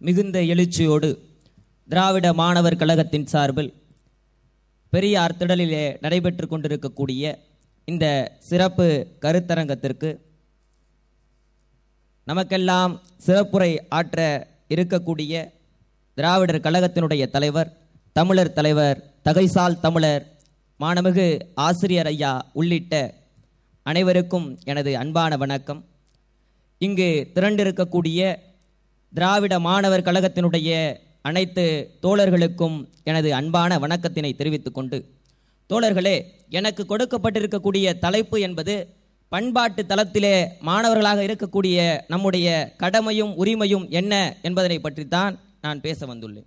மிகுந்த எழுச்சியோடு திராவிட மாணவர் கழகத்தின் சார்பில் பெரியார் திடலிலே நடைபெற்று கொண்டிருக்கக்கூடிய இந்த சிறப்பு கருத்தரங்கத்திற்கு நமக்கெல்லாம் சிறப்புரை ஆற்ற இருக்கக்கூடிய திராவிடர் கழகத்தினுடைய தலைவர் தமிழர் தலைவர் தகைசால் தமிழர் மாணமிகு ஆசிரியர் ஐயா உள்ளிட்ட அனைவருக்கும் எனது அன்பான வணக்கம். இங்கு திரண்டிருக்கக்கூடிய திராவிட மாணவர் கழகத்தினுடைய அனைத்து தோழர்களுக்கும் எனது அன்பான வணக்கத்தினை தெரிவித்துக் கொண்டு தோழர்களே எனக்கு கொடுக்கப்பட்டிருக்கக்கூடிய தலைப்பு என்பது பண்பாட்டு தளத்திலே மாணவர்களாக இருக்கக்கூடிய நம்முடைய கடமையும் உரிமையும் என்ன என்பதனை பற்றித்தான் நான் பேச வந்துள்ளேன்.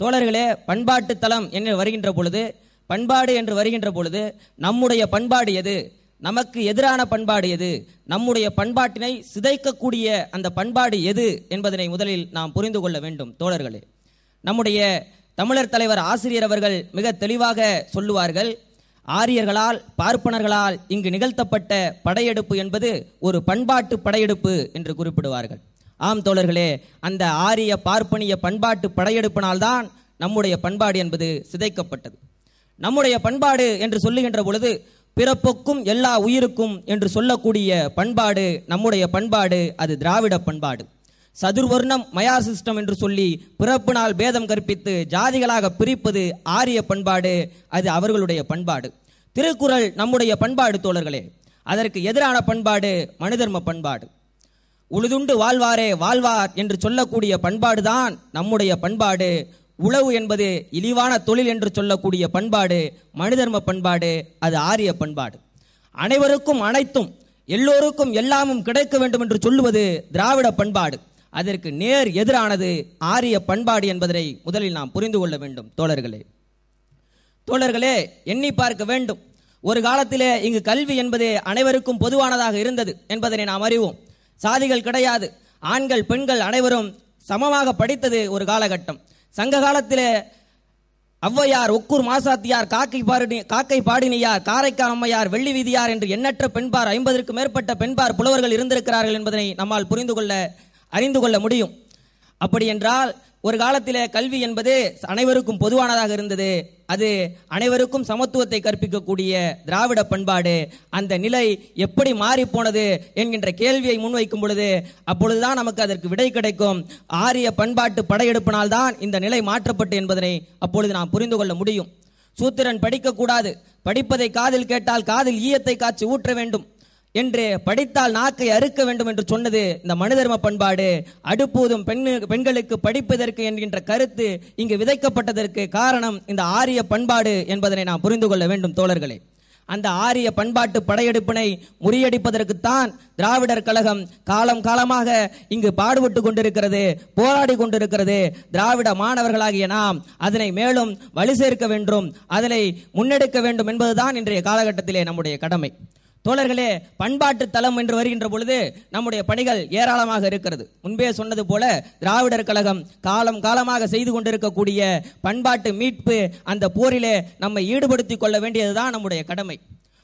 தோழர்களே பண்பாட்டு தளம் என்று வருகின்ற பொழுது பண்பாடு என்று வருகின்ற பொழுது நம்முடைய பண்பாடு எது? நமக்கு எதிரான பண்பாடு எது? நம்முடைய பண்பாட்டினை சிதைக்கக்கூடிய அந்த பண்பாடு எது என்பதனை முதலில் நாம் புரிந்து கொள்ள வேண்டும் தோழர்களே. நம்முடைய தமிழர் தலைவர் ஆசிரியர் அவர்கள் மிக தெளிவாக சொல்லுவார்கள் ஆரியர்களால் பார்ப்பனர்களால் இங்கு நிகழ்த்தப்பட்ட படையெடுப்பு என்பது ஒரு பண்பாட்டு படையெடுப்பு என்று குறிப்பிடுவார்கள். ஆம் தோழர்களே அந்த ஆரிய பார்ப்பனிய பண்பாட்டு படையெடுப்பினால்தான் நம்முடைய பண்பாடு என்பது சிதைக்கப்பட்டது. நம்முடைய பண்பாடு என்று சொல்லுகின்ற பொழுது பிறப்புக்கும் எல்லா உயிருக்கும் என்று சொல்லக்கூடிய பண்பாடு நம்முடைய பண்பாடு அது திராவிட பண்பாடு. சதுர்வர்ணம் மயார் சிஸ்டம் என்று சொல்லி பிறப்பு நாள் பேதம் கற்பித்து ஜாதிகளாக பிரிப்பது ஆரிய பண்பாடு அது அவர்களுடைய பண்பாடு. திருக்குறள் நம்முடைய பண்பாடு தோழர்களே அதற்கு எதிரான பண்பாடு மனுதர்ம பண்பாடு. உழுதுண்டு வாழ்வாரே வாழ்வார் என்று சொல்லக்கூடிய பண்பாடுதான் நம்முடைய பண்பாடு. உழவு என்பது இழிவான தொழில் என்று சொல்லக்கூடிய பண்பாடு மனிதர்ம பண்பாடு அது ஆரிய பண்பாடு. அனைவருக்கும் அனைத்தும் எல்லோருக்கும் எல்லாமும் கிடைக்க வேண்டும் என்று சொல்லுவது திராவிட பண்பாடு. அதற்கு நேர் எதிரானது ஆரிய பண்பாடு என்பதனை முதலில் நாம் புரிந்து கொள்ள வேண்டும் தோழர்களே. தோழர்களே எண்ணி பார்க்க வேண்டும். ஒரு காலத்திலே இங்கு கல்வி என்பது அனைவருக்கும் பொதுவானதாக இருந்தது என்பதனை நாம் அறிவோம். சாதிகள் கிடையாது. ஆண்கள் பெண்கள் அனைவரும் சமமாக படித்தது ஒரு காலகட்டம். சங்க காலத்தில் ஔவையார் ஒக்கூர் மாசாத்தியார் காக்கை பாடி காக்கை பாடினியார் காரைக்கால் அம்மையார் வெள்ளி வீதியார் என்று எண்ணற்ற பெண்பார் ஐம்பதற்கு மேற்பட்ட பெண்பார் புலவர்கள் இருந்திருக்கிறார்கள் என்பதனை நம்மால் புரிந்து கொள்ள அறிந்து கொள்ள முடியும். அப்படி என்றால் ஒரு காலத்தில் கல்வி என்பது அனைவருக்கும் பொதுவானதாக இருந்தது. அது அனைவருக்கும் சமத்துவத்தை கற்பிக்கக்கூடிய திராவிட பண்பாடு. அந்த நிலை எப்படி மாறி போனது என்கின்ற கேள்வியை முன்வைக்கும் பொழுது அப்பொழுதுதான் நமக்கு அதற்கு விடை கிடைக்கும். ஆரிய பண்பாட்டு படையெடுப்பினால்தான் இந்த நிலை மாற்றப்பட்டு என்பதனை அப்பொழுது நாம் புரிந்து கொள்ள முடியும். சூத்திரன் படிக்கக்கூடாது. படிப்பதை காதில் கேட்டால் காதில் ஈயத்தை காய்ச்சி ஊற்ற வேண்டும். என்று படித்தால் நாக்கை அறுக்க வேண்டும் என்று சொன்னது இந்த மனுதர்ம பண்பாடு. அடுப்பூதும் பெண் பெண்களுக்கு படிப்பதற்கு என்கின்ற கருத்து இங்கு விதைக்கப்பட்டதற்கு காரணம் இந்த ஆரிய பண்பாடு என்பதனை நாம் புரிந்து கொள்ள வேண்டும் தோழர்களே. அந்த ஆரிய பண்பாட்டு படையெடுப்பினை முறியடிப்பதற்குத்தான் திராவிடர் கழகம் காலம் காலமாக இங்கு பாடுபட்டு கொண்டிருக்கிறது போராடி கொண்டிருக்கிறது. திராவிட மாணவர்களாகிய நாம் அதனை மேலும் வலு சேர்க்க வேண்டும் அதனை முன்னெடுக்க வேண்டும் என்பதுதான் இன்றைய காலகட்டத்திலே நம்முடைய கடமை. தோழர்களே பண்பாட்டு தளம் என்று வருகின்ற பொழுது நம்முடைய பணிகள் ஏராளமாக இருக்கிறது. முன்பே சொன்னது போல திராவிடர் கழகம் காலம் காலமாக செய்து கொண்டிருக்கக்கூடிய பண்பாட்டு மீட்பு அந்த போரிலே நம்மை ஈடுபடுத்திக் கொள்ள வேண்டியதுதான் நம்முடைய கடமை.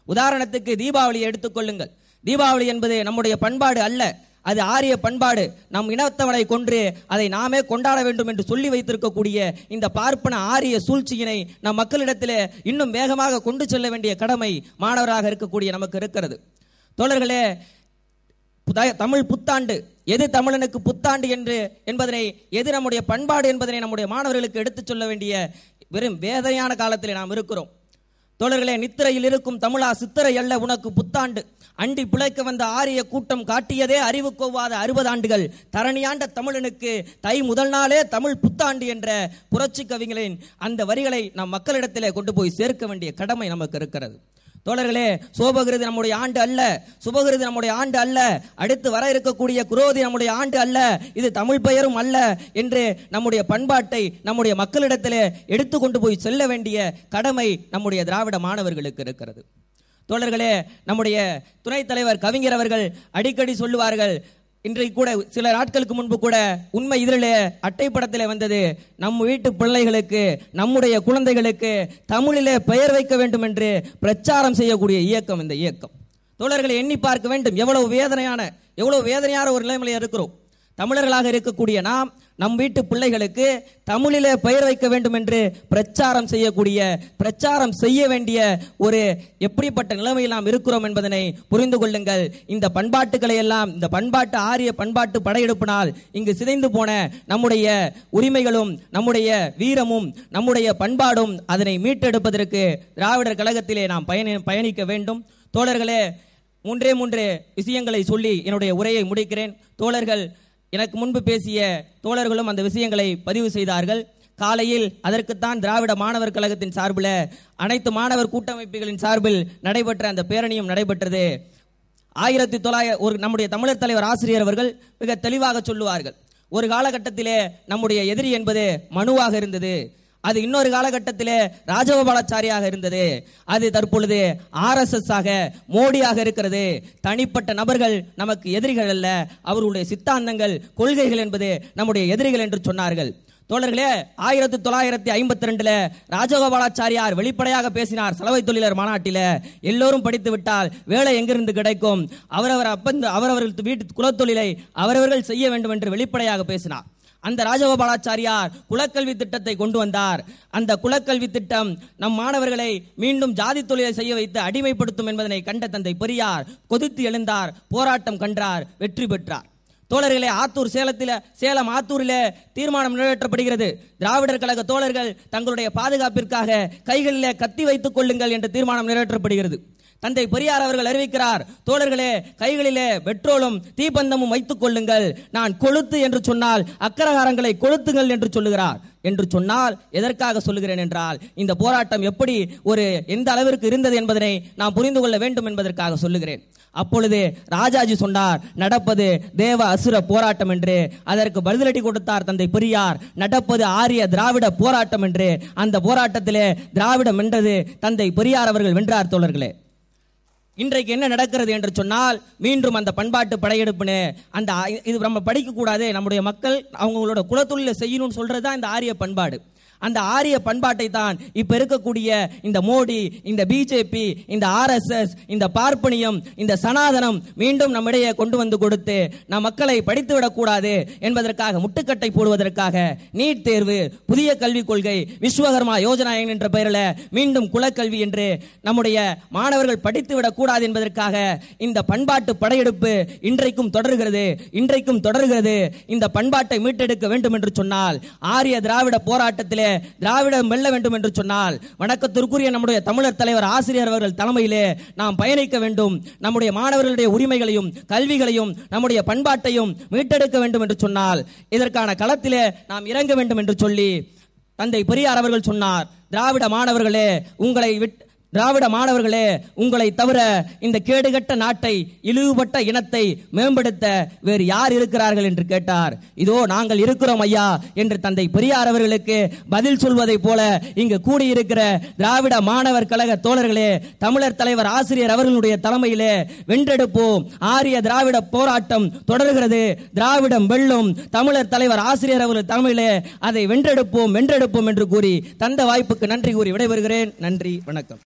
உதாரணத்துக்கு தீபாவளியை எடுத்துக்கொள்ளுங்கள் தீபாவளி என்பது நம்முடைய பண்பாடு அல்ல. அது ஆரிய பண்பாடு நம் இனத்தவனை கொன்று அதை நாமே கொண்டாட வேண்டும் என்று சொல்லி வைத்திருக்கக்கூடிய இந்த பார்ப்பன ஆரிய சூழ்ச்சியினை நம் மக்களிடத்திலே இன்னும் வேகமாக கொண்டு செல்ல வேண்டிய கடமை மாணவராக இருக்கக்கூடிய நமக்கு இருக்கிறது. தோழர்களே தமிழ் புத்தாண்டு எது தமிழனுக்கு புத்தாண்டு என்று என்பதனை எது நம்முடைய பண்பாடு என்பதனை நம்முடைய மாணவர்களுக்கு எடுத்துச் சொல்ல வேண்டிய வெறும் வேதனையான காலத்தில் நாம் இருக்கிறோம். தோழர்களே நித்திரையில் இருக்கும் தமிழா சித்திரை அல்ல உனக்கு புத்தாண்டு. அண்டி பிழைக்க வந்த ஆரிய கூட்டம் காட்டியதே அறிவு கொவ்வாத அறுபது ஆண்டுகள். தரணியாண்ட தமிழனுக்கு தை முதல் நாளே தமிழ் புத்தாண்டு என்ற புரட்சி கவிஞரின் அந்த வரிகளை நம் மக்களிடத்திலே கொண்டு போய் சேர்க்க வேண்டிய கடமை நமக்கு இருக்கிறது. தோழர்களே சோபகிருதி நம்முடைய ஆண்டு அல்ல. சுபகிருதி நம்முடைய ஆண்டு அல்ல. அடுத்து வர இருக்கக்கூடிய குரோதி நம்முடைய ஆண்டு அல்ல. இது தமிழ் பெயரும் அல்ல என்று நம்முடைய பண்பாட்டை நம்முடைய மக்களிடத்திலே எடுத்து கொண்டு போய் செல்ல வேண்டிய கடமை நம்முடைய திராவிட மாணவர்களுக்கு இருக்கிறது. தோழர்களே நம்முடைய துணைத் தலைவர் கவிஞர் அவர்கள் அடிக்கடி சொல்லுவார்கள் இன்றைக்கு கூட சில நாட்களுக்கு முன்பு கூட உண்மை இதழிலே அட்டைப்படத்திலே வந்தது. நம் வீட்டு பிள்ளைகளுக்கு நம்முடைய குழந்தைகளுக்கு தமிழிலே பெயர் வைக்க வேண்டும் என்று பிரச்சாரம் செய்யக்கூடிய இயக்கம் இந்த இயக்கம். தோழர்களை எண்ணி பார்க்க வேண்டும். எவ்வளவு வேதனையான எவ்வளவு வேதனையான ஒரு நிலைமையில இருக்கிறோம். தமிழர்களாக இருக்கக்கூடிய நாம் நம் வீட்டு பிள்ளைகளுக்கு தமிழிலே பெயர் வைக்க வேண்டும் என்று பிரச்சாரம் செய்யக்கூடிய பிரச்சாரம் செய்ய வேண்டிய ஒரு எப்படிப்பட்ட நிலைமையில் நாம் இருக்கிறோம் என்பதனை புரிந்து கொள்ளுங்கள். இந்த பண்பாட்டுகளை எல்லாம் இந்த பண்பாட்டு ஆரிய பண்பாட்டு படையெடுப்பினால் இங்கு சிதைந்து போன நம்முடைய உரிமைகளும் நம்முடைய வீரமும் நம்முடைய பண்பாடும் அதனை மீட்டெடுப்பதற்கு திராவிடர் கழகத்திலே நாம் பயணி பயணிக்க வேண்டும். தோழர்களே மூன்றே மூன்று விஷயங்களை சொல்லி என்னுடைய உரையை முடிக்கிறேன். தோழர்கள் எனக்கு முன்பு பேசிய தோழர்களும் அந்த விஷயங்களை பதிவு செய்தார்கள். காலையில் அதற்குத்தான் திராவிட மாணவர் கழகத்தின் சார்பில் அனைத்து மாணவர் கூட்டமைப்புகளின் சார்பில் நடைபெற்ற அந்த பேரணியும் நடைபெற்றது. ஆயிரத்தி தொள்ளாயிரம் ஒரு நம்முடைய தமிழர் தலைவர் ஆசிரியர் அவர்கள் மிக தெளிவாக சொல்லுவார்கள். ஒரு காலகட்டத்திலே நம்முடைய எதிரி என்பது மனுவாக இருந்தது. அது இன்னொரு காலகட்டத்திலே ராஜகோபாலாச்சாரியாக இருந்தது. அது தற்பொழுது ஆர்எஸ்எஸ் ஆக மோடியாக இருக்கிறது. தனிப்பட்ட நபர்கள் நமக்கு எதிரிகள் அல்ல. அவர்களுடைய சித்தாந்தங்கள் கொள்கைகள் என்பது நம்முடைய எதிரிகள் என்று சொன்னார்கள். தோழர்களே ஆயிரத்தி தொள்ளாயிரத்தி ஐம்பத்தி ரெண்டுல ராஜகோபாலாச்சாரியார் வெளிப்படையாக பேசினார் சலவை தொழிலர் மாநாட்டில. எல்லோரும் படித்து விட்டால் வேலை எங்கிருந்து கிடைக்கும்? அவரவர் அப்பந்து அவரவர்கள் வீட்டு குலத்தொழிலை அவரவர்கள் செய்ய வேண்டும் என்று வெளிப்படையாக பேசினார். அந்த ராஜகோபாலாச்சாரியார் குலக்கல்வி திட்டத்தை கொண்டு வந்தார். அந்த குலக்கல்வி திட்டம் நம் மாணவர்களை மீண்டும் ஜாதி தொழிலை செய்ய வைத்து அடிமைப்படுத்தும் என்பதனை கண்ட தந்தை பெரியார் கொதித்து எழுந்தார். போராட்டம் கண்டார் வெற்றி பெற்றார். தோழர்களே ஆத்தூர் சேலத்தில் சேலம் ஆத்தூரிலே தீர்மானம் நிறைவேற்றப்படுகிறது. திராவிடர் கழக தோழர்கள் தங்களுடைய பாதுகாப்பிற்காக கைகளிலே கத்தி வைத்துக் கொள்ளுங்கள் என்ற தீர்மானம் நிறைவேற்றப்படுகிறது. தந்தை பெரியார் அவர்கள் அறிவிக்கிறார் தோழர்களே கைகளிலே பெட்ரோலும் தீப்பந்தமும் வைத்துக் கொள்ளுங்கள். நான் கொளுத்து என்று சொன்னால் அக்கரகாரங்களை கொளுத்துங்கள் என்று சொல்லுகிறார். என்று சொன்னால் எதற்காக சொல்லுகிறேன் என்றால் இந்த போராட்டம் எப்படி ஒரு எந்த அளவிற்கு இருந்தது என்பதனை நாம் புரிந்து கொள்ள வேண்டும் என்பதற்காக சொல்லுகிறேன். அப்பொழுது ராஜாஜி சொன்னார் நடப்பது தேவ அசுர போராட்டம் என்று. அதற்கு பதிலடி கொடுத்தார் தந்தை பெரியார் நடப்பது ஆரிய திராவிட போராட்டம் என்று. அந்த போராட்டத்திலே திராவிடம் வென்றது தந்தை பெரியார் அவர்கள் வென்றார் தோழர்களே. இன்றைக்கு என்ன நடக்கிறது என்று சொன்னால் மீண்டும் அந்த பண்பாட்டு படையெடுப்புன்னு அந்த இது நம்ம படிக்கக்கூடாது. நம்முடைய மக்கள் அவங்களோட குலத்தொழிலை செய்யணும்னு சொல்கிறது தான் இந்த ஆரிய பண்பாடு. அந்த ஆரிய பண்பாட்டை தான் இப்ப இருக்கக்கூடிய இந்த மோடி இந்த பிஜேபி இந்த ஆர்எஸ்எஸ் இந்த பார்ப்பனியம் இந்த சனாதனம் மீண்டும் நம்மிடையே கொண்டு வந்து கொடுத்து நம் மக்களை படித்து விடக்கூடாது என்பதற்காக முட்டுக்கட்டை போடுவதற்காக நீட் தேர்வு புதிய கல்விக் கொள்கை விஸ்வகர்மா யோஜனா என்ற பெயரில் மீண்டும் குலக்கல்வி என்று நம்முடைய மாணவர்கள் படித்து விடக்கூடாது என்பதற்காக இந்த பண்பாட்டு படையெடுப்பு இன்றைக்கும் தொடர்கிறது இன்றைக்கும் தொடர்கிறது. இந்த பண்பாட்டை மீட்டெடுக்க வேண்டும் என்று சொன்னால் ஆரிய திராவிட போராட்டத்திலே திராவிடம் வெல்ல வேண்டும் என்று சொன்னால் வணக்கத்திற்குரிய நம்முடைய தமிழர் தலைவர் ஆசிரியர் அவர்கள் தலைமையிலே நாம் பயணிக்க வேண்டும். நம்முடைய மாணவர்களுடைய உரிமைகளையும் கல்விகளையும் நம்முடைய பண்பாட்டையும் மீட்டெடுக்க வேண்டும் என்று சொன்னால் இதற்கான களத்திலே நாம் இறங்க வேண்டும் என்று சொல்லி தந்தை பெரியார் அவர்கள் சொன்னார் திராவிட மாணவர்களே உங்களை விட்டு திராவிட மாணவர்களே உங்களை தவிர இந்த கேடுகட்ட நாட்டை இழிவுபட்ட இனத்தை மேம்படுத்த வேறு யார் இருக்கிறார்கள் என்று கேட்டார். இதோ நாங்கள் இருக்கிறோம் ஐயா என்று தந்தை பெரியார் அவர்களுக்கு பதில் சொல்வதைப் போல இங்கு கூடியிருக்கிற திராவிட மாணவர் கழக தோழர்களே தமிழர் தலைவர் ஆசிரியர் அவர்களுடைய தலைமையிலே வென்றெடுப்போம். ஆரிய திராவிட போராட்டம் தொடர்கிறது. திராவிடம் வெல்லும் தமிழர் தலைவர் ஆசிரியர் அவர்கள் தலைமையிலே அதை வென்றெடுப்போம் வென்றெடுப்போம் என்று கூறி தந்த வாய்ப்புக்கு நன்றி கூறி விடைபெறுகிறேன். நன்றி வணக்கம்.